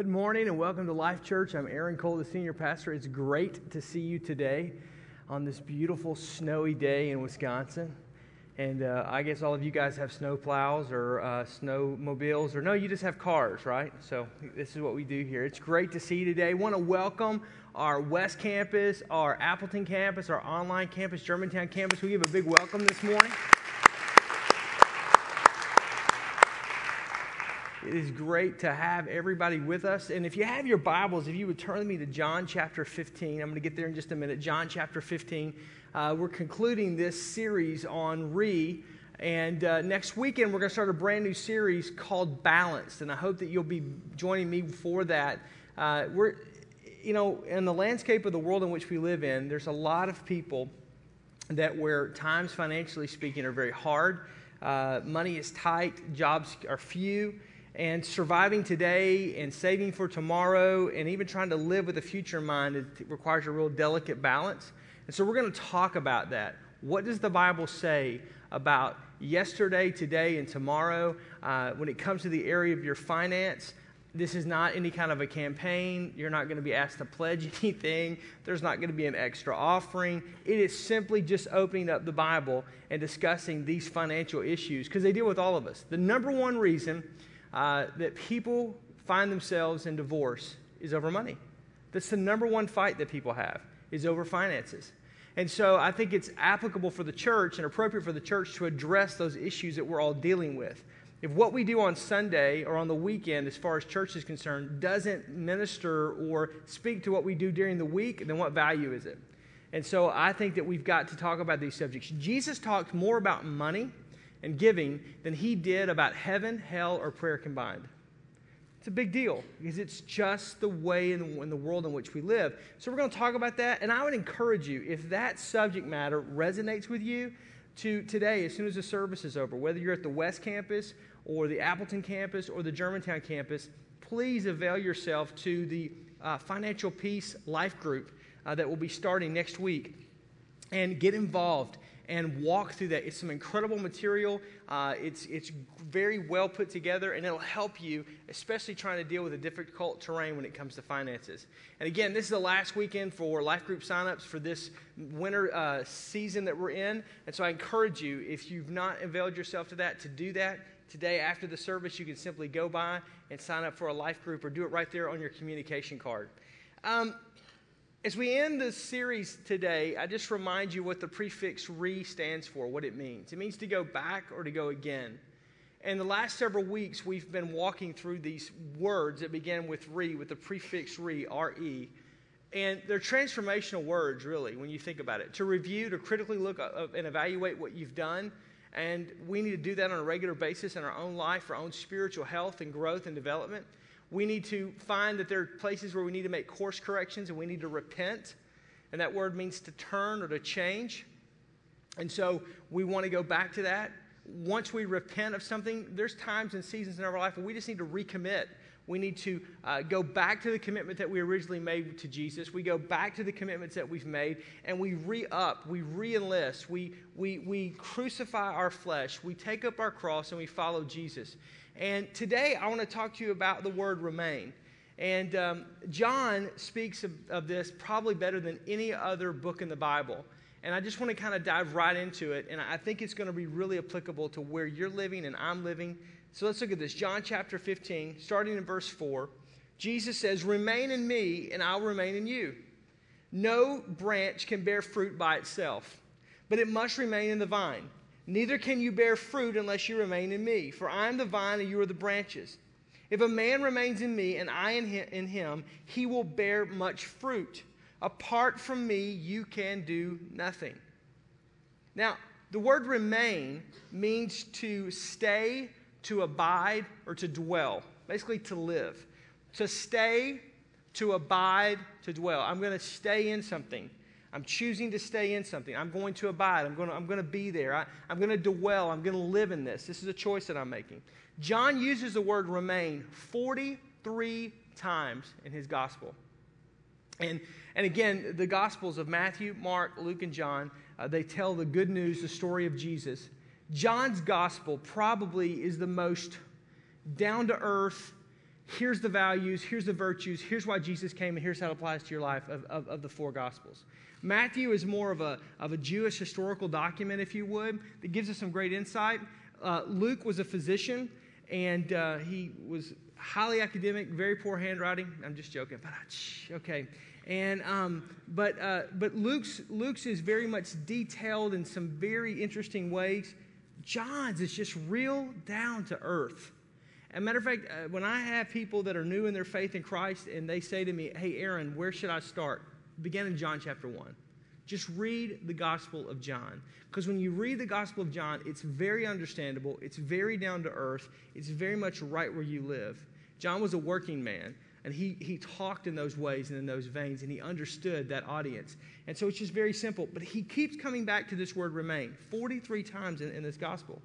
Good morning and welcome to Life Church. I'm Aaron Cole, the senior pastor. It's great to see you today on this beautiful snowy day in Wisconsin. And uh, I guess all of you guys have snow plows or uh, snowmobiles, or no, you just have cars, right? So this is what we do here. It's great to see you today. Want to welcome our West Campus, our Appleton campus, our online campus, Germantown campus. We give a big welcome this morning. It is great to have everybody with us. And if you have your Bibles, if you would turn me to John chapter 15, I'm going to get there in just a minute. John chapter 15. Uh, we're concluding this series on re. And uh, next weekend, we're going to start a brand new series called Balanced. And I hope that you'll be joining me for that. Uh, we're, you know, in the landscape of the world in which we live in, there's a lot of people that, where times financially speaking are very hard, uh, money is tight, jobs are few and surviving today and saving for tomorrow and even trying to live with the future in mind it requires a real delicate balance and so we're going to talk about that what does the bible say about yesterday today and tomorrow uh, when it comes to the area of your finance this is not any kind of a campaign. You're not going to be asked to pledge anything. There's not going to be an extra offering. It is simply just opening up the Bible and discussing these financial issues because they deal with all of us. The number one reason uh, that people find themselves in divorce is over money. That's the number one fight that people have is over finances. And so I think it's applicable for the church and appropriate for the church to address those issues that we're all dealing with. If what we do on Sunday or on the weekend, as far as church is concerned, doesn't minister or speak to what we do during the week, then what value is it? And so I think that we've got to talk about these subjects. Jesus talked more about money and giving than he did about heaven, hell, or prayer combined. It's a big deal because it's just the way in the, in the world in which we live. So, we're going to talk about that. And I would encourage you, if that subject matter resonates with you, to today, as soon as the service is over, whether you're at the West Campus or the Appleton campus or the Germantown campus, please avail yourself to the uh, Financial Peace Life Group uh, that will be starting next week and get involved and walk through that. It's some incredible material. Uh, it's, it's very well put together, and it'll help you, especially trying to deal with a difficult terrain when it comes to finances. And again, this is the last weekend for life group signups for this winter uh, season that we're in. And so I encourage you, if you've not availed yourself to that, to do that. Today, after the service, you can simply go by and sign up for a life group or do it right there on your communication card. Um, as we end this series today, I just remind you what the prefix re stands for, what it means. It means to go back or to go again. And the last several weeks, we've been walking through these words that begin with re, with the prefix re, R E. And they're transformational words, really, when you think about it. To review, to critically look and evaluate what you've done. And we need to do that on a regular basis in our own life, our own spiritual health and growth and development. We need to find that there are places where we need to make course corrections and we need to repent. And that word means to turn or to change. And so we want to go back to that. Once we repent of something, there's times and seasons in our life where we just need to recommit. We need to uh, go back to the commitment that we originally made to Jesus. We go back to the commitments that we've made and we re up, we re enlist, we, we, we crucify our flesh, we take up our cross, and we follow Jesus. And today I want to talk to you about the word remain. And um, John speaks of, of, this probably better than any other book in the Bible. And I just want to kind of dive right into it. And I think it's going to be really applicable to where you're living and I'm living. So let's look at this. John chapter 15, starting in verse 4. Jesus says, Remain in me, and I'll remain in you. No branch can bear fruit by itself, but it must remain in the vine. Neither can you bear fruit unless you remain in me, for I am the vine and you are the branches. If a man remains in me and I in him, he will bear much fruit. Apart from me, you can do nothing. Now, the word remain means to stay, to abide, or to dwell, basically to live. To stay, to abide, to dwell. I'm going to stay in something. I'm choosing to stay in something. I'm going to abide. I'm going to, I'm going to be there. I, I'm going to dwell. I'm going to live in this. This is a choice that I'm making. John uses the word remain 43 times in his gospel. And, and again, the gospels of Matthew, Mark, Luke, and John, uh, they tell the good news, the story of Jesus. John's gospel probably is the most down to earth, here's the values, here's the virtues, here's why Jesus came, and here's how it applies to your life of, of, of, the four Gospels. Matthew is more of a, of a Jewish historical document, if you would, that gives us some great insight. Uh, Luke was a physician, and uh, he was highly academic, very poor handwriting. I'm just joking, but okay. And um, but uh, but Luke's Luke's is very much detailed in some very interesting ways. John's is just real down to earth. As a matter of fact, uh, when I have people that are new in their faith in Christ and they say to me, Hey, Aaron, where should I start? Begin in John chapter 1. Just read the Gospel of John. Because when you read the Gospel of John, it's very understandable, it's very down to earth, it's very much right where you live. John was a working man, and he, he talked in those ways and in those veins, and he understood that audience. And so it's just very simple. But he keeps coming back to this word remain 43 times in, in this Gospel.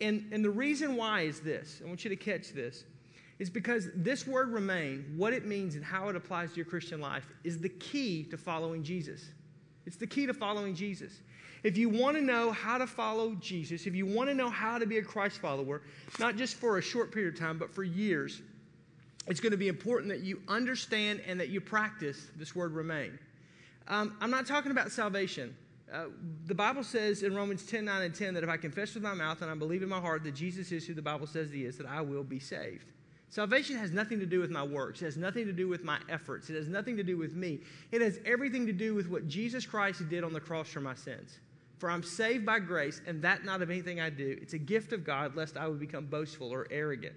And, and the reason why is this I want you to catch this is because this word remain, what it means and how it applies to your Christian life, is the key to following Jesus. It's the key to following Jesus. If you want to know how to follow Jesus, if you want to know how to be a Christ follower, not just for a short period of time, but for years, it's going to be important that you understand and that you practice this word remain. Um, I'm not talking about salvation. Uh, the Bible says in Romans 10 9 and 10 that if I confess with my mouth and I believe in my heart that Jesus is who the Bible says he is, that I will be saved. Salvation has nothing to do with my works. It has nothing to do with my efforts. It has nothing to do with me. It has everything to do with what Jesus Christ did on the cross for my sins. For I'm saved by grace, and that not of anything I do. It's a gift of God, lest I would become boastful or arrogant.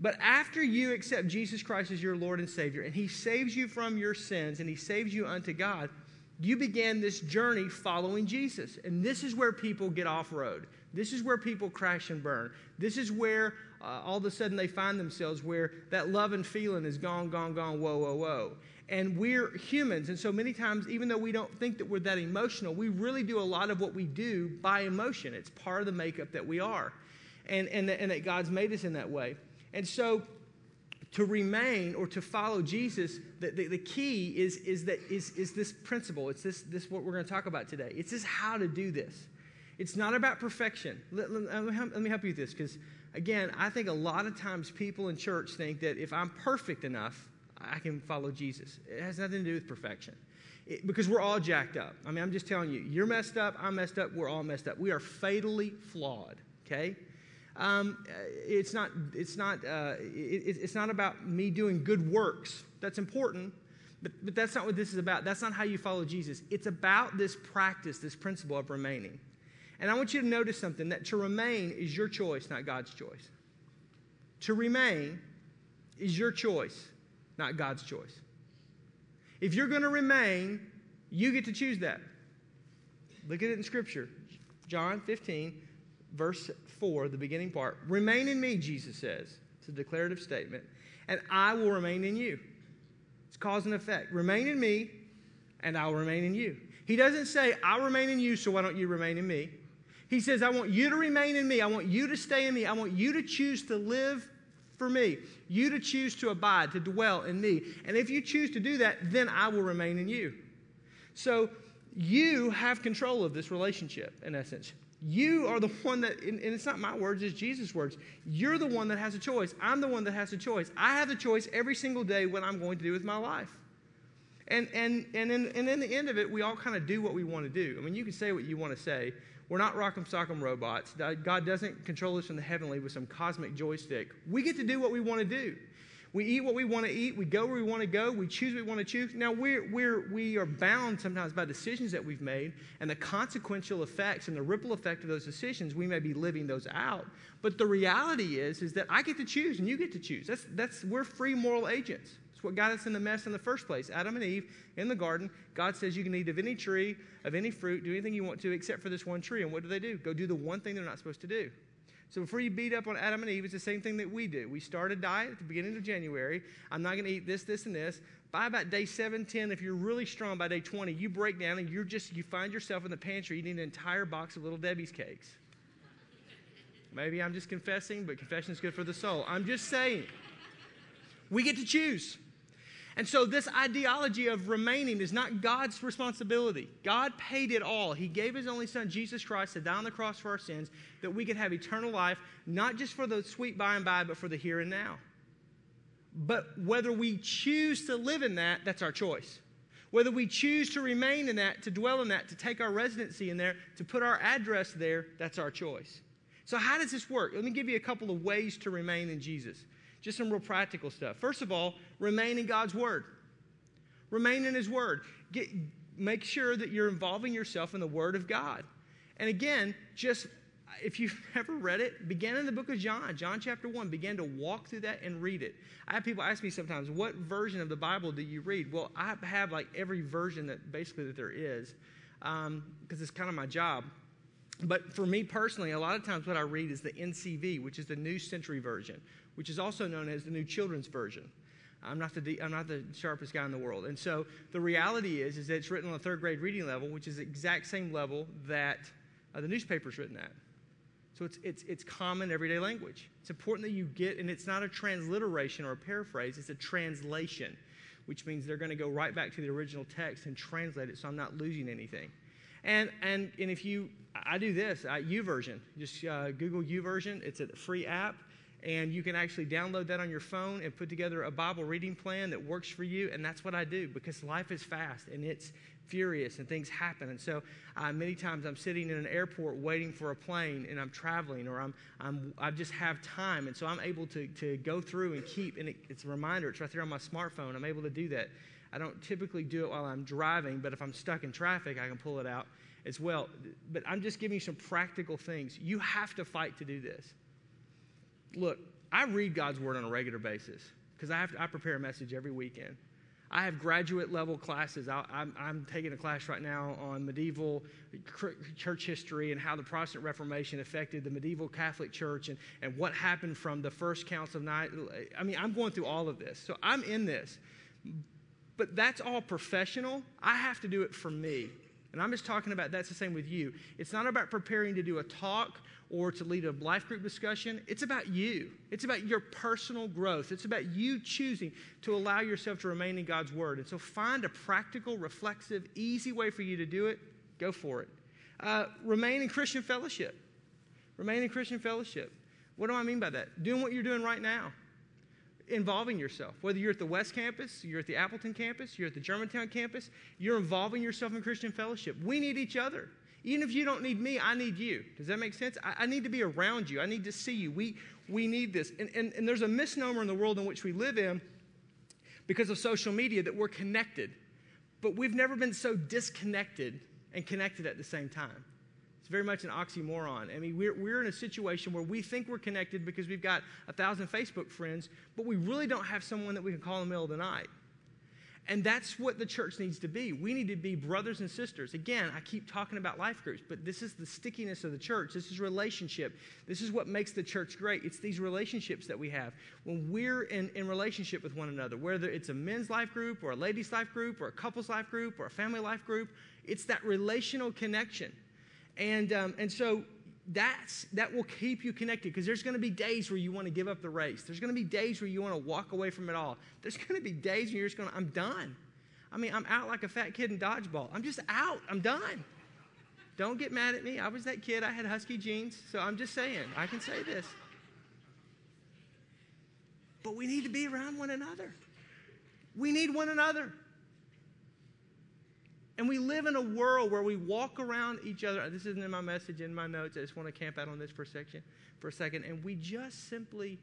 But after you accept Jesus Christ as your Lord and Savior, and He saves you from your sins, and He saves you unto God, you began this journey following Jesus. And this is where people get off road. This is where people crash and burn. This is where uh, all of a sudden they find themselves where that love and feeling is gone, gone, gone, whoa, whoa, whoa. And we're humans. And so many times, even though we don't think that we're that emotional, we really do a lot of what we do by emotion. It's part of the makeup that we are. And, and, and that God's made us in that way. And so to remain or to follow Jesus, the, the, the, key is, is, that, is, is this principle. It's this, this what we're going to talk about today. It's this how to do this. It's not about perfection. Let, let, let me help you with this because, again, I think a lot of times people in church think that if I'm perfect enough, I can follow Jesus. It has nothing to do with perfection. It, because we're all jacked up. I mean, I'm just telling you, you're messed up, I'm messed up, we're all messed up. We are fatally flawed, okay? Um, it's not, it's, not, uh, it, it's not about me doing good works. That's important, but, but that's not what this is about. That's not how you follow Jesus. It's about this practice, this principle of remaining. And I want you to notice something that to remain is your choice, not God's choice. To remain is your choice, not God's choice. If you're going to remain, you get to choose that. Look at it in Scripture. John 15, verse 4, the beginning part. Remain in me, Jesus says. It's a declarative statement. And I will remain in you. It's cause and effect. Remain in me, and I'll remain in you. He doesn't say, I'll remain in you, so why don't you remain in me? He says, I want you to remain in me. I want you to stay in me. I want you to choose to live for me. You to choose to abide, to dwell in me. And if you choose to do that, then I will remain in you. So you have control of this relationship, in essence. You are the one that, and it's not my words, it's Jesus' words. You're the one that has a choice. I'm the one that has a choice. I have the choice every single day what I'm going to do with my life. And, and, and, in, and in the end of it, we all kind of do what we want to do. I mean, you can say what you want to say. We're not rock'em sock'em robots. God doesn't control us from the heavenly with some cosmic joystick. We get to do what we want to do. We eat what we want to eat. We go where we want to go. We choose what we want to choose. Now, we're, we're, we are bound sometimes by decisions that we've made and the consequential effects and the ripple effect of those decisions. We may be living those out. But the reality is, is that I get to choose and you get to choose. That's, that's, we're free moral agents. It's what got us in the mess in the first place. Adam and Eve in the garden, God says you can eat of any tree, of any fruit, do anything you want to except for this one tree. And what do they do? Go do the one thing they're not supposed to do. So before you beat up on Adam and Eve, it's the same thing that we do. We start a diet at the beginning of January. I'm not going to eat this, this, and this. By about day 7, 10, if you're really strong by day 20, you break down and you're just, you find yourself in the pantry eating an entire box of Little Debbie's cakes. Maybe I'm just confessing, but confession is good for the soul. I'm just saying. We get to choose. And so, this ideology of remaining is not God's responsibility. God paid it all. He gave His only Son, Jesus Christ, to die on the cross for our sins, that we could have eternal life, not just for the sweet by and by, but for the here and now. But whether we choose to live in that, that's our choice. Whether we choose to remain in that, to dwell in that, to take our residency in there, to put our address there, that's our choice. So, how does this work? Let me give you a couple of ways to remain in Jesus. Just some real practical stuff. First of all, remain in God's Word. Remain in His Word. Get, make sure that you're involving yourself in the Word of God. And again, just if you've ever read it, begin in the book of John, John chapter 1. Begin to walk through that and read it. I have people ask me sometimes, what version of the Bible do you read? Well, I have like every version that basically that there is because um, it's kind of my job. But for me personally, a lot of times what I read is the NCV, which is the New Century Version, which is also known as the New Children's Version. I'm not the I'm not the sharpest guy in the world, and so the reality is is that it's written on a third grade reading level, which is the exact same level that uh, the newspaper's written at. So it's, it's, it's common everyday language. It's important that you get, and it's not a transliteration or a paraphrase, it's a translation, which means they're going to go right back to the original text and translate it so I'm not losing anything. And, and, and if you, I do this, I, YouVersion. Just uh, Google YouVersion. It's a free app, and you can actually download that on your phone and put together a Bible reading plan that works for you. And that's what I do because life is fast and it's furious and things happen. And so uh, many times I'm sitting in an airport waiting for a plane and I'm traveling or I'm, I'm, I just have time. And so I'm able to, to go through and keep, and it, it's a reminder, it's right there on my smartphone. I'm able to do that. I don't typically do it while I'm driving, but if I'm stuck in traffic, I can pull it out as well. But I'm just giving you some practical things. You have to fight to do this. Look, I read God's word on a regular basis because I, have to, I prepare a message every weekend. I have graduate level classes. I, am taking a class right now on medieval church history and how the Protestant Reformation affected the medieval Catholic Church and, and what happened from the first Council of Nicaea. I mean, I'm going through all of this. So I'm in this. But that's all professional. I have to do it for me. And I'm just talking about that's the same with you. It's not about preparing to do a talk or to lead a life group discussion. It's about you. It's about your personal growth. It's about you choosing to allow yourself to remain in God's Word. And so find a practical, reflexive, easy way for you to do it. Go for it. Uh, remain in Christian fellowship. Remain in Christian fellowship. What do I mean by that? Doing what you're doing right now. Involving yourself. Whether you're at the West Campus, you're at the Appleton campus, you're at the Germantown campus, you're involving yourself in Christian fellowship. We need each other. Even if you don't need me, I need you. Does that make sense? I, I need to be around you. I need to see you. We, we need this. And, and, and there's a misnomer in the world in which we live in because of social media that we're connected. But we've never been so disconnected and connected at the same time. It's very much an oxymoron. I mean, we're, we're in a situation where we think we're connected because we've got a thousand Facebook friends, but we really don't have someone that we can call in the middle of the night. And that's what the church needs to be. We need to be brothers and sisters. Again, I keep talking about life groups, but this is the stickiness of the church. This is relationship. This is what makes the church great. It's these relationships that we have. When we're in, in relationship with one another, whether it's a men's life group or a ladies' life group or a couple's life group or a family life group, it's that relational connection. And, um, and so that's, that will keep you connected because there's going to be days where you want to give up the race. There's going to be days where you want to walk away from it all. There's going to be days when you're just going to, I'm done. I mean, I'm out like a fat kid in dodgeball. I'm just out. I'm done. Don't get mad at me. I was that kid. I had husky jeans. So I'm just saying, I can say this. But we need to be around one another. We need one another. And we live in a world where we walk around each other. This isn't in my message, in my notes. I just want to camp out on this for a second, for a second. And we just simply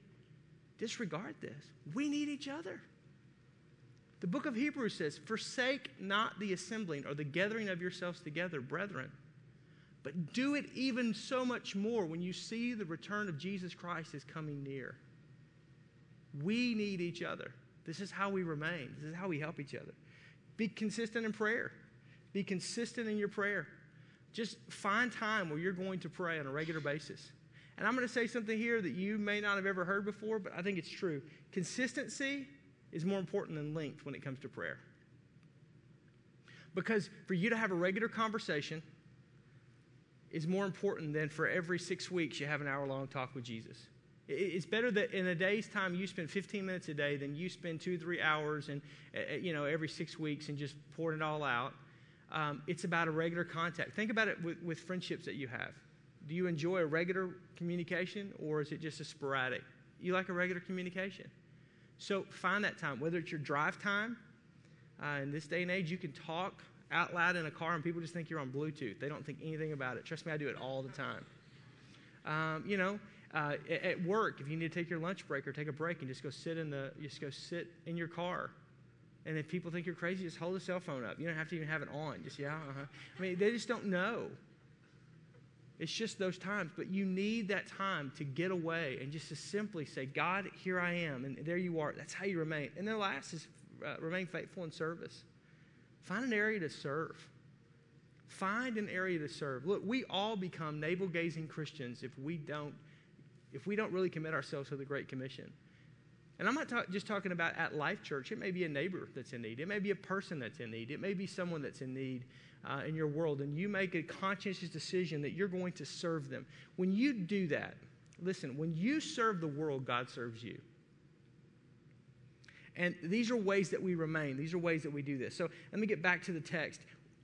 disregard this. We need each other. The book of Hebrews says, Forsake not the assembling or the gathering of yourselves together, brethren, but do it even so much more when you see the return of Jesus Christ is coming near. We need each other. This is how we remain, this is how we help each other. Be consistent in prayer. Be consistent in your prayer. Just find time where you're going to pray on a regular basis. And I'm going to say something here that you may not have ever heard before, but I think it's true. Consistency is more important than length when it comes to prayer. Because for you to have a regular conversation is more important than for every six weeks you have an hour long talk with Jesus. It's better that in a day's time you spend 15 minutes a day than you spend two, three hours and uh, uh, you know every six weeks and just pouring it all out um, it's about a regular contact. Think about it with, with friendships that you have. Do you enjoy a regular communication or is it just a sporadic? You like a regular communication. So find that time, whether it's your drive time. Uh, in this day and age, you can talk out loud in a car and people just think you're on Bluetooth. They don't think anything about it. Trust me, I do it all the time. Um, you know, uh, at work, if you need to take your lunch break or take a break and just go sit in the, just go sit in your car. And if people think you're crazy, just hold the cell phone up. You don't have to even have it on. Just yeah, uh-huh. I mean, they just don't know. It's just those times. But you need that time to get away and just to simply say, God, here I am. And there you are. That's how you remain. And then last is uh, remain faithful in service. Find an area to serve. Find an area to serve. Look, we all become navel gazing Christians if we don't if we don't really commit ourselves to the Great Commission. And I'm not just talking about at Life Church. It may be a neighbor that's in need. It may be a person that's in need. It may be someone that's in need uh, in your world. And you make a conscientious decision that you're going to serve them. When you do that, listen, when you serve the world, God serves you. And these are ways that we remain. These are ways that we do this. So let me get back to the text.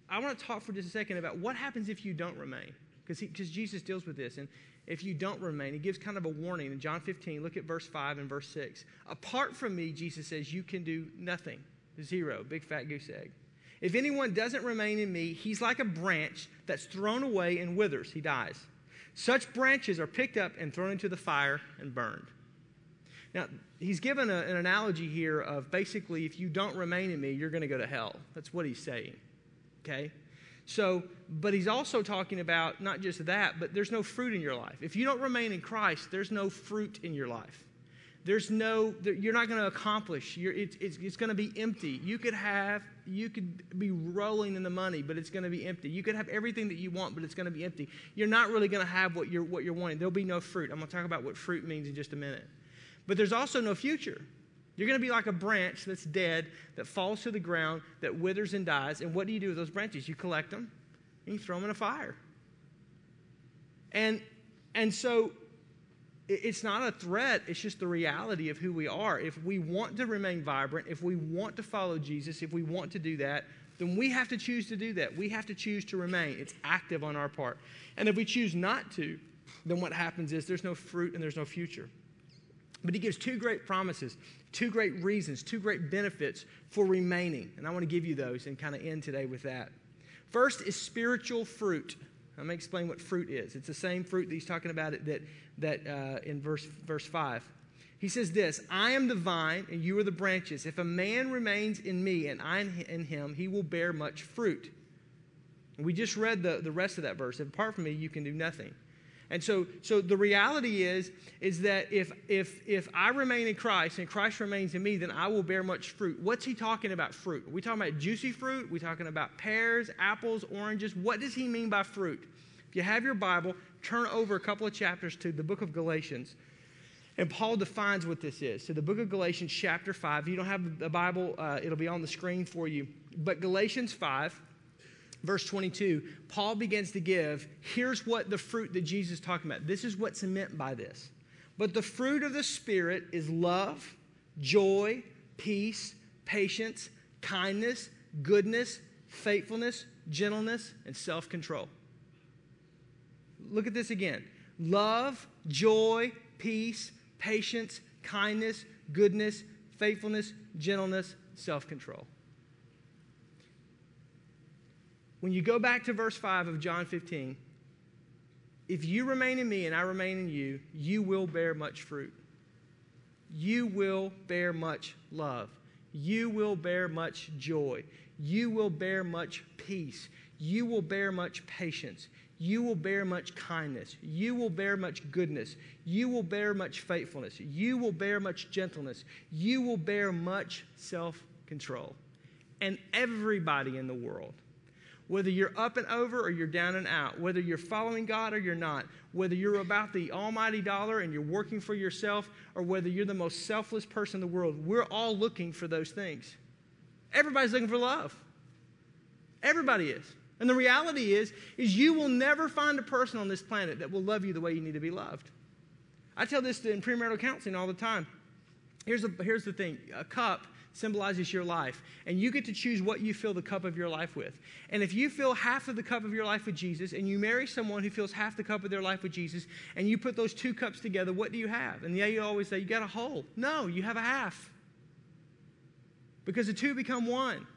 I want to talk for just a second about what happens if you don't remain. Because Jesus deals with this. And if you don't remain. He gives kind of a warning in John 15. Look at verse 5 and verse 6. Apart from me, Jesus says, you can do nothing. Zero. Big fat goose egg. If anyone doesn't remain in me, he's like a branch that's thrown away and withers. He dies. Such branches are picked up and thrown into the fire and burned. Now, he's given a, an analogy here of basically, if you don't remain in me, you're going to go to hell. That's what he's saying. Okay? So, but he's also talking about not just that, but there's no fruit in your life. If you don't remain in Christ, there's no fruit in your life. There's no, you're not going to accomplish. You're, it's, it's, it's going to be empty. You could have, you could be rolling in the money, but it's going to be empty. You could have everything that you want, but it's going to be empty. You're not really going to have what you're, what you're wanting. There'll be no fruit. I'm going to talk about what fruit means in just a minute. But there's also no future. You're going to be like a branch that's dead, that falls to the ground, that withers and dies. And what do you do with those branches? You collect them and you throw them in a fire. And, and so it's not a threat, it's just the reality of who we are. If we want to remain vibrant, if we want to follow Jesus, if we want to do that, then we have to choose to do that. We have to choose to remain. It's active on our part. And if we choose not to, then what happens is there's no fruit and there's no future. But he gives two great promises, two great reasons, two great benefits for remaining. And I want to give you those and kind of end today with that. First is spiritual fruit. Going to explain what fruit is. It's the same fruit that he's talking about it that, that uh, in verse, verse 5. He says this I am the vine, and you are the branches. If a man remains in me and I in him, he will bear much fruit. We just read the, the rest of that verse. Apart from me, you can do nothing. And so, so the reality is, is that if, if, if I remain in Christ and Christ remains in me, then I will bear much fruit. What's he talking about fruit? Are we talking about juicy fruit? Are we talking about pears, apples, oranges? What does he mean by fruit? If you have your Bible, turn over a couple of chapters to the book of Galatians. And Paul defines what this is. So, the book of Galatians, chapter 5. If you don't have the Bible, uh, it'll be on the screen for you. But Galatians 5, verse 22, Paul begins to give here's what the fruit that Jesus is talking about. This is what's meant by this. But the fruit of the Spirit is love, joy, peace, patience, kindness, goodness, faithfulness, gentleness, and self control. Look at this again love, joy, peace, patience, kindness, goodness, faithfulness, gentleness, self control. When you go back to verse 5 of John 15, if you remain in me and I remain in you, you will bear much fruit. You will bear much love. You will bear much joy. You will bear much peace. You will bear much patience. You will bear much kindness. You will bear much goodness. You will bear much faithfulness. You will bear much gentleness. You will bear much self control. And everybody in the world whether you're up and over or you're down and out, whether you're following God or you're not, whether you're about the almighty dollar and you're working for yourself, or whether you're the most selfless person in the world, we're all looking for those things. Everybody's looking for love. Everybody is. And the reality is, is you will never find a person on this planet that will love you the way you need to be loved. I tell this in premarital counseling all the time. Here's, a, here's the thing a cup symbolizes your life. And you get to choose what you fill the cup of your life with. And if you fill half of the cup of your life with Jesus and you marry someone who fills half the cup of their life with Jesus and you put those two cups together, what do you have? And yeah, you always say, you got a whole. No, you have a half. because the two become one.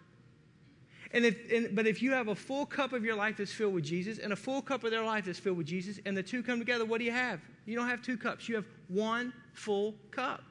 And if, and, but if you have a full cup of your life that's filled with Jesus and a full cup of their life that's filled with Jesus, and the two come together, what do you have? You don't have two cups, you have one full cup.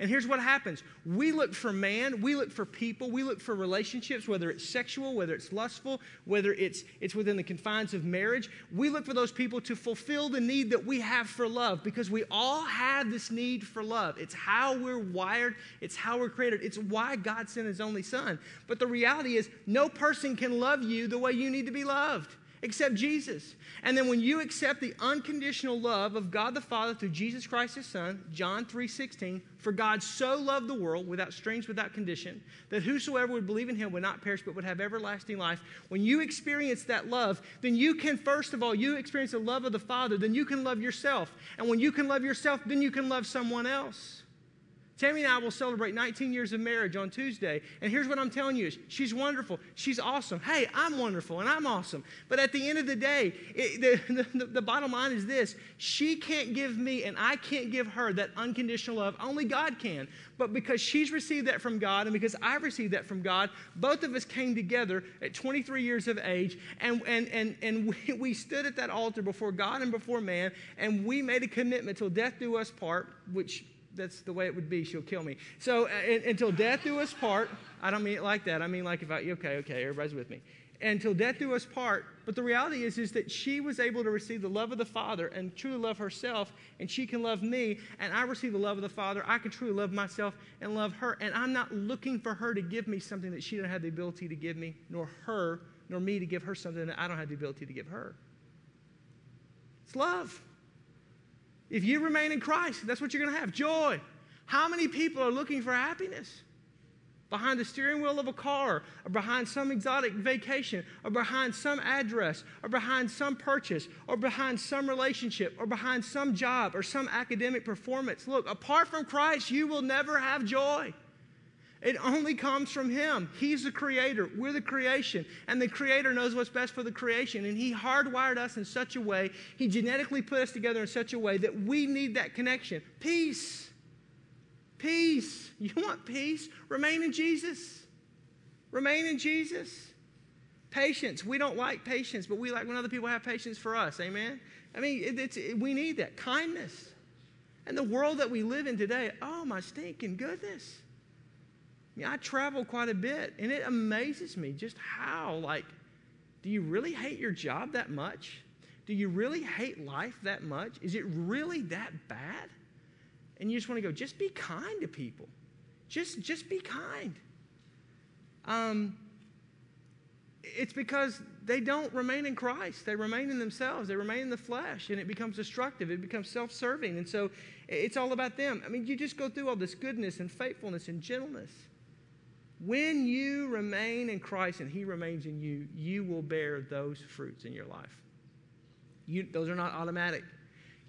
And here's what happens we look for man, we look for people, we look for relationships, whether it's sexual, whether it's lustful, whether it's, it's within the confines of marriage. We look for those people to fulfill the need that we have for love because we all have this need for love. It's how we're wired, it's how we're created, it's why God sent His only Son. But the reality is, no person can love you the way you need to be loved except Jesus. And then when you accept the unconditional love of God the Father through Jesus Christ his Son, John 3:16, for God so loved the world without strings without condition that whosoever would believe in him would not perish but would have everlasting life. When you experience that love, then you can first of all you experience the love of the Father, then you can love yourself. And when you can love yourself, then you can love someone else. Tammy and I will celebrate 19 years of marriage on Tuesday. And here's what I'm telling you she's wonderful. She's awesome. Hey, I'm wonderful and I'm awesome. But at the end of the day, it, the, the, the bottom line is this she can't give me and I can't give her that unconditional love. Only God can. But because she's received that from God and because I've received that from God, both of us came together at 23 years of age and, and, and, and we, we stood at that altar before God and before man and we made a commitment till death do us part, which that's the way it would be. She'll kill me. So uh, until death do us part, I don't mean it like that. I mean like if I, okay, okay, everybody's with me. Until death do us part. But the reality is, is that she was able to receive the love of the Father and truly love herself, and she can love me, and I receive the love of the Father. I can truly love myself and love her. And I'm not looking for her to give me something that she doesn't have the ability to give me, nor her, nor me to give her something that I don't have the ability to give her. It's love. If you remain in Christ, that's what you're going to have joy. How many people are looking for happiness? Behind the steering wheel of a car, or behind some exotic vacation, or behind some address, or behind some purchase, or behind some relationship, or behind some job, or some academic performance. Look, apart from Christ, you will never have joy. It only comes from Him. He's the creator. We're the creation. And the creator knows what's best for the creation. And He hardwired us in such a way, He genetically put us together in such a way that we need that connection. Peace. Peace. You want peace? Remain in Jesus. Remain in Jesus. Patience. We don't like patience, but we like when other people have patience for us. Amen? I mean, it, it's, it, we need that. Kindness. And the world that we live in today, oh my stinking goodness. I, mean, I travel quite a bit, and it amazes me just how, like, do you really hate your job that much? Do you really hate life that much? Is it really that bad? And you just want to go, just be kind to people. Just, just be kind. Um, it's because they don't remain in Christ. They remain in themselves. They remain in the flesh, and it becomes destructive. It becomes self serving. And so it's all about them. I mean, you just go through all this goodness and faithfulness and gentleness. When you remain in Christ and He remains in you, you will bear those fruits in your life. You, those are not automatic.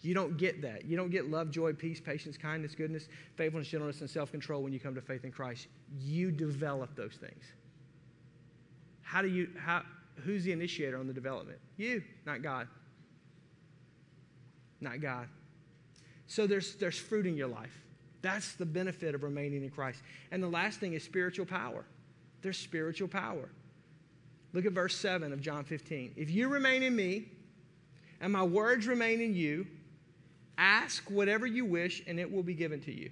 You don't get that. You don't get love, joy, peace, patience, kindness, goodness, faithfulness, gentleness, and self control when you come to faith in Christ. You develop those things. How do you, how, who's the initiator on the development? You, not God. Not God. So there's, there's fruit in your life. That's the benefit of remaining in Christ. And the last thing is spiritual power. There's spiritual power. Look at verse 7 of John 15. If you remain in me and my words remain in you, ask whatever you wish and it will be given to you.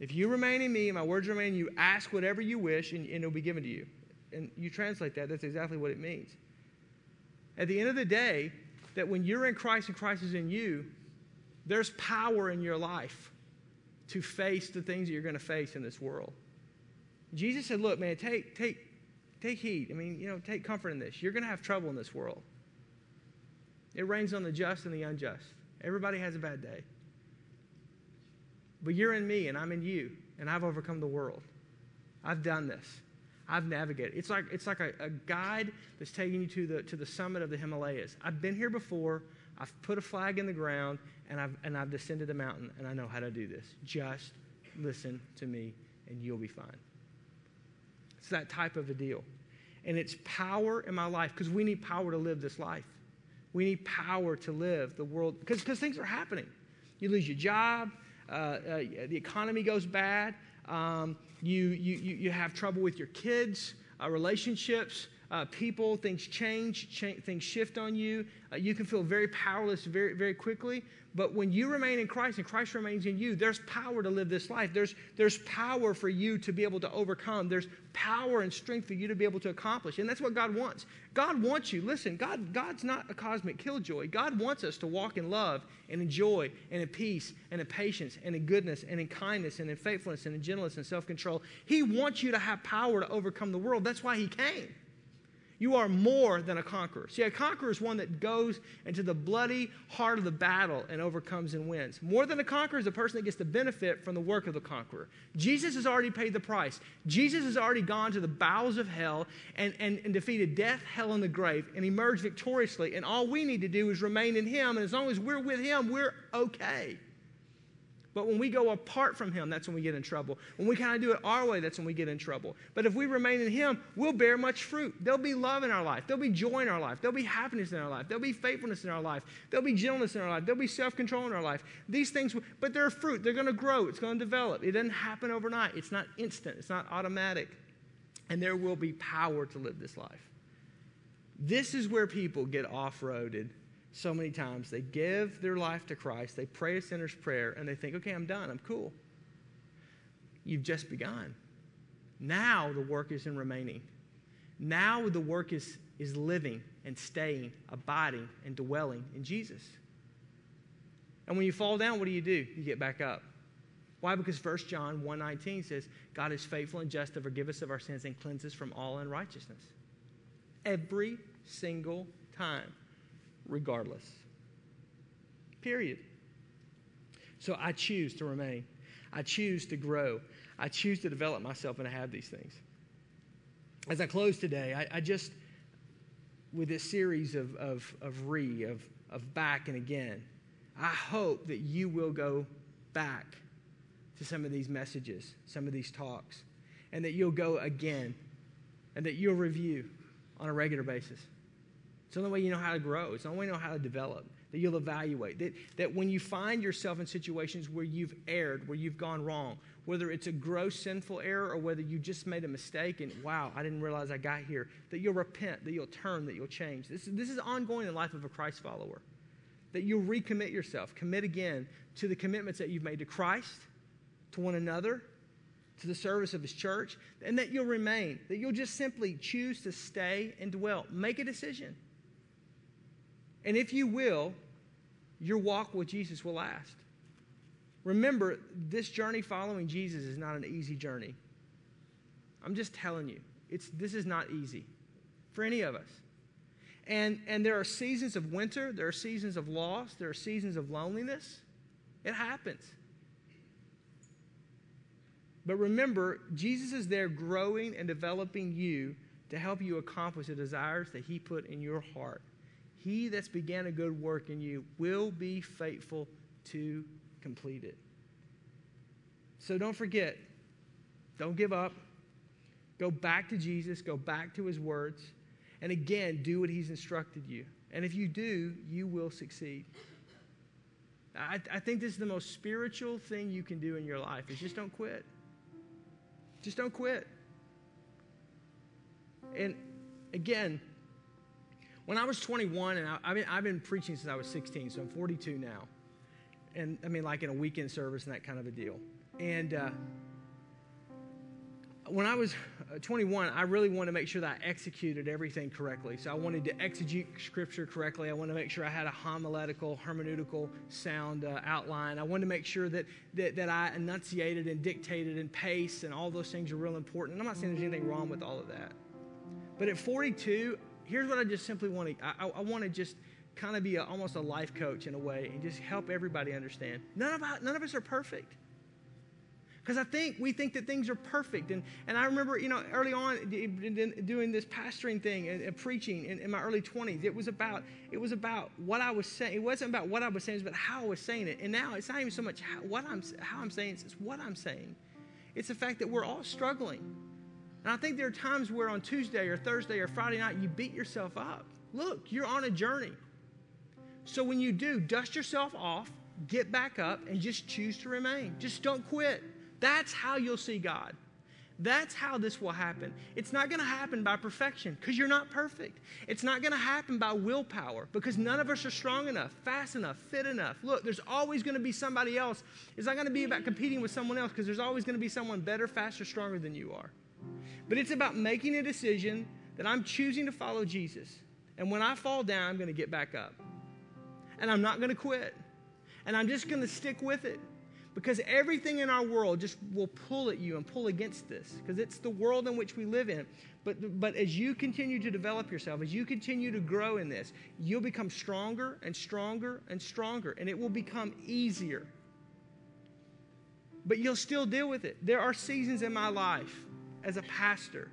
If you remain in me and my words remain in you, ask whatever you wish and, and it will be given to you. And you translate that, that's exactly what it means. At the end of the day, that when you're in Christ and Christ is in you, there's power in your life to face the things that you're going to face in this world. Jesus said, Look, man, take, take, take heed. I mean, you know, take comfort in this. You're going to have trouble in this world. It rains on the just and the unjust. Everybody has a bad day. But you're in me and I'm in you, and I've overcome the world. I've done this. I've navigated. It's like, it's like a, a guide that's taking you to the, to the summit of the Himalayas. I've been here before. I've put a flag in the ground, and I've, and I've descended the mountain and I know how to do this. Just listen to me and you'll be fine. It's that type of a deal. And it's power in my life because we need power to live this life. We need power to live the world because things are happening. You lose your job, uh, uh, the economy goes bad. Um, you, you, you have trouble with your kids, uh, relationships, uh, people, things change, things shift on you. Uh, you can feel very powerless very, very quickly. But when you remain in Christ and Christ remains in you, there's power to live this life. There's, there's power for you to be able to overcome. There's power and strength for you to be able to accomplish. And that's what God wants. God wants you. Listen, God, God's not a cosmic killjoy. God wants us to walk in love and in joy and in peace and in patience and in goodness and in kindness and in faithfulness and in gentleness and self control. He wants you to have power to overcome the world. That's why He came. You are more than a conqueror. See, a conqueror is one that goes into the bloody heart of the battle and overcomes and wins. More than a conqueror is a person that gets to benefit from the work of the conqueror. Jesus has already paid the price. Jesus has already gone to the bowels of hell and, and, and defeated death, hell, and the grave and emerged victoriously. And all we need to do is remain in Him. And as long as we're with Him, we're okay. But when we go apart from Him, that's when we get in trouble. When we kind of do it our way, that's when we get in trouble. But if we remain in Him, we'll bear much fruit. There'll be love in our life. There'll be joy in our life. There'll be happiness in our life. There'll be faithfulness in our life. There'll be gentleness in our life. There'll be self control in our life. These things, but they're fruit. They're going to grow. It's going to develop. It doesn't happen overnight. It's not instant. It's not automatic. And there will be power to live this life. This is where people get off roaded so many times. They give their life to Christ, they pray a sinner's prayer, and they think, okay, I'm done, I'm cool. You've just begun. Now the work is in remaining. Now the work is, is living and staying, abiding, and dwelling in Jesus. And when you fall down, what do you do? You get back up. Why? Because 1 John 1.19 says, God is faithful and just to forgive us of our sins and cleanse us from all unrighteousness. Every single time regardless. Period. So I choose to remain. I choose to grow. I choose to develop myself and to have these things. As I close today, I, I just, with this series of, of, of re, of, of back and again, I hope that you will go back to some of these messages, some of these talks, and that you'll go again and that you'll review on a regular basis. It's the only way you know how to grow. It's the only way you know how to develop. That you'll evaluate. That, that when you find yourself in situations where you've erred, where you've gone wrong, whether it's a gross sinful error or whether you just made a mistake and wow, I didn't realize I got here, that you'll repent, that you'll turn, that you'll change. This, this is ongoing in the life of a Christ follower. That you'll recommit yourself, commit again to the commitments that you've made to Christ, to one another, to the service of his church, and that you'll remain, that you'll just simply choose to stay and dwell. Make a decision. And if you will, your walk with Jesus will last. Remember, this journey following Jesus is not an easy journey. I'm just telling you, it's, this is not easy for any of us. And, and there are seasons of winter, there are seasons of loss, there are seasons of loneliness. It happens. But remember, Jesus is there growing and developing you to help you accomplish the desires that He put in your heart. He that's began a good work in you will be faithful to complete it. So don't forget, don't give up. Go back to Jesus, go back to his words, and again, do what he's instructed you. And if you do, you will succeed. I, I think this is the most spiritual thing you can do in your life is just don't quit. Just don't quit. And again, when I was 21, and I, have been, I've been preaching since I was 16, so I'm 42 now. And I mean, like in a weekend service and that kind of a deal. And uh, when I was uh, 21, I really wanted to make sure that I executed everything correctly. So I wanted to exegete scripture correctly. I wanted to make sure I had a homiletical, hermeneutical sound uh, outline. I wanted to make sure that, that, that I enunciated and dictated and pace and all those things are real important. And I'm not saying there's anything wrong with all of that. But at 42, here's what I just simply want to I, I want to just kind of be a, almost a life coach in a way and just help everybody understand. None of, none of us are perfect. Because I think we think that things are perfect. And, and I remember, you know, early on doing this pastoring thing and, and preaching in, in, my early 20s, it was about it was about what I was saying. It wasn't about what I was saying, it was about how I was saying it. And now it's not even so much how, what I'm, how I'm saying it, it's what I'm saying. It's the fact that we're all struggling. And I think there are times where on Tuesday or Thursday or Friday night you beat yourself up. Look, you're on a journey. So when you do, dust yourself off, get back up, and just choose to remain. Just don't quit. That's how you'll see God. That's how this will happen. It's not going to happen by perfection because you're not perfect. It's not going to happen by willpower because none of us are strong enough, fast enough, fit enough. Look, there's always going to be somebody else. It's not going to be about competing with someone else because there's always going to be someone better, faster, stronger than you are. But it's about making a decision that I'm choosing to follow Jesus. And when I fall down, I'm going to get back up. And I'm not going to quit. And I'm just going to stick with it. Because everything in our world just will pull at you and pull against this, because it's the world in which we live in. But, but as you continue to develop yourself, as you continue to grow in this, you'll become stronger and stronger and stronger, and it will become easier. But you'll still deal with it. There are seasons in my life as a pastor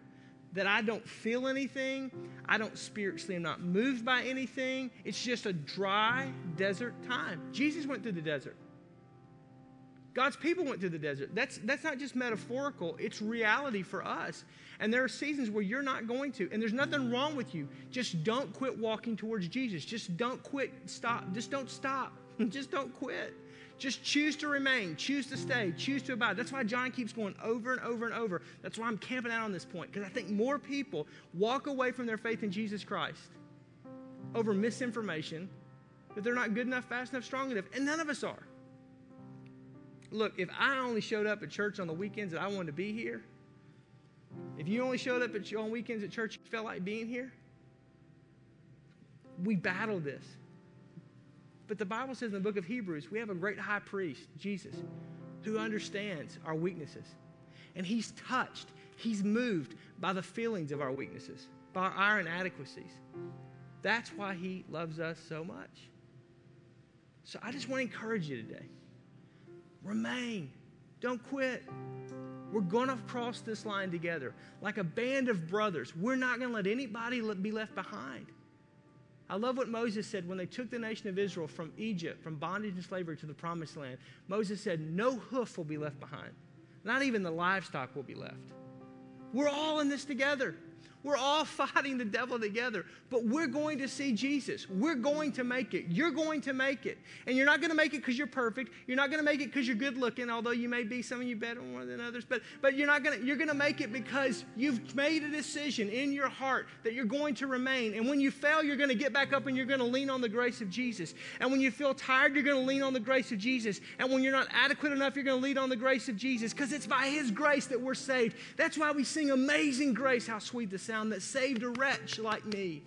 that I don't feel anything. I don't spiritually, I'm not moved by anything. It's just a dry desert time. Jesus went through the desert. God's people went through the desert. That's, that's not just metaphorical, it's reality for us. And there are seasons where you're not going to, and there's nothing wrong with you. Just don't quit walking towards Jesus. Just don't quit, stop. Just don't stop. just don't quit. Just choose to remain, choose to stay, choose to abide. That's why John keeps going over and over and over. That's why I'm camping out on this point, because I think more people walk away from their faith in Jesus Christ over misinformation that they're not good enough, fast enough, strong enough, and none of us are. Look, if I only showed up at church on the weekends that I wanted to be here, if you only showed up at, on weekends at church you felt like being here, we battle this. But the Bible says in the book of Hebrews, we have a great high priest, Jesus, who understands our weaknesses. And he's touched, he's moved by the feelings of our weaknesses, by our inadequacies. That's why he loves us so much. So I just want to encourage you today Remain. Don't quit. We're going to cross this line together like a band of brothers. We're not going to let anybody be left behind. I love what Moses said when they took the nation of Israel from Egypt, from bondage and slavery to the promised land. Moses said, No hoof will be left behind, not even the livestock will be left. We're all in this together. We're all fighting the devil together, but we're going to see Jesus. We're going to make it. You're going to make it. And you're not going to make it because you're perfect. You're not going to make it because you're good looking, although you may be some of you better more than others. But, but you're not going to, you're going to make it because you've made a decision in your heart that you're going to remain. And when you fail, you're going to get back up and you're going to lean on the grace of Jesus. And when you feel tired, you're going to lean on the grace of Jesus. And when you're not adequate enough, you're going to lean on the grace of Jesus because it's by His grace that we're saved. That's why we sing Amazing Grace, how sweet the sound that saved a wretch like me.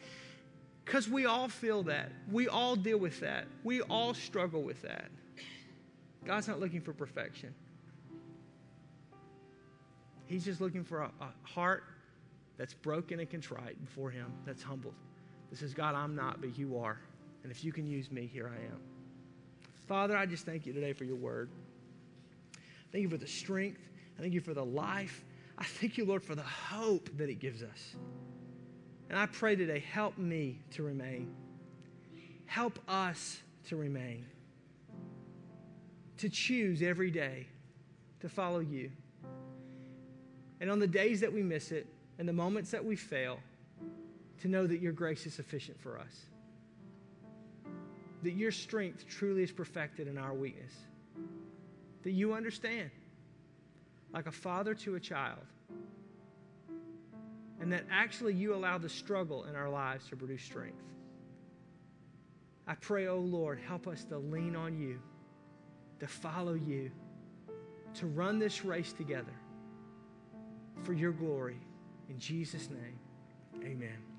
Because we all feel that. We all deal with that. We all struggle with that. God's not looking for perfection, He's just looking for a, a heart that's broken and contrite before Him, that's humbled. This is God, I'm not, but you are. And if you can use me, here I am. Father, I just thank you today for your word. Thank you for the strength. I thank you for the life. I thank you, Lord, for the hope that it gives us. And I pray today, help me to remain. Help us to remain. To choose every day to follow you. And on the days that we miss it and the moments that we fail, to know that your grace is sufficient for us. That your strength truly is perfected in our weakness. That you understand, like a father to a child and that actually you allow the struggle in our lives to produce strength. I pray, oh Lord, help us to lean on you, to follow you, to run this race together for your glory. In Jesus' name, amen.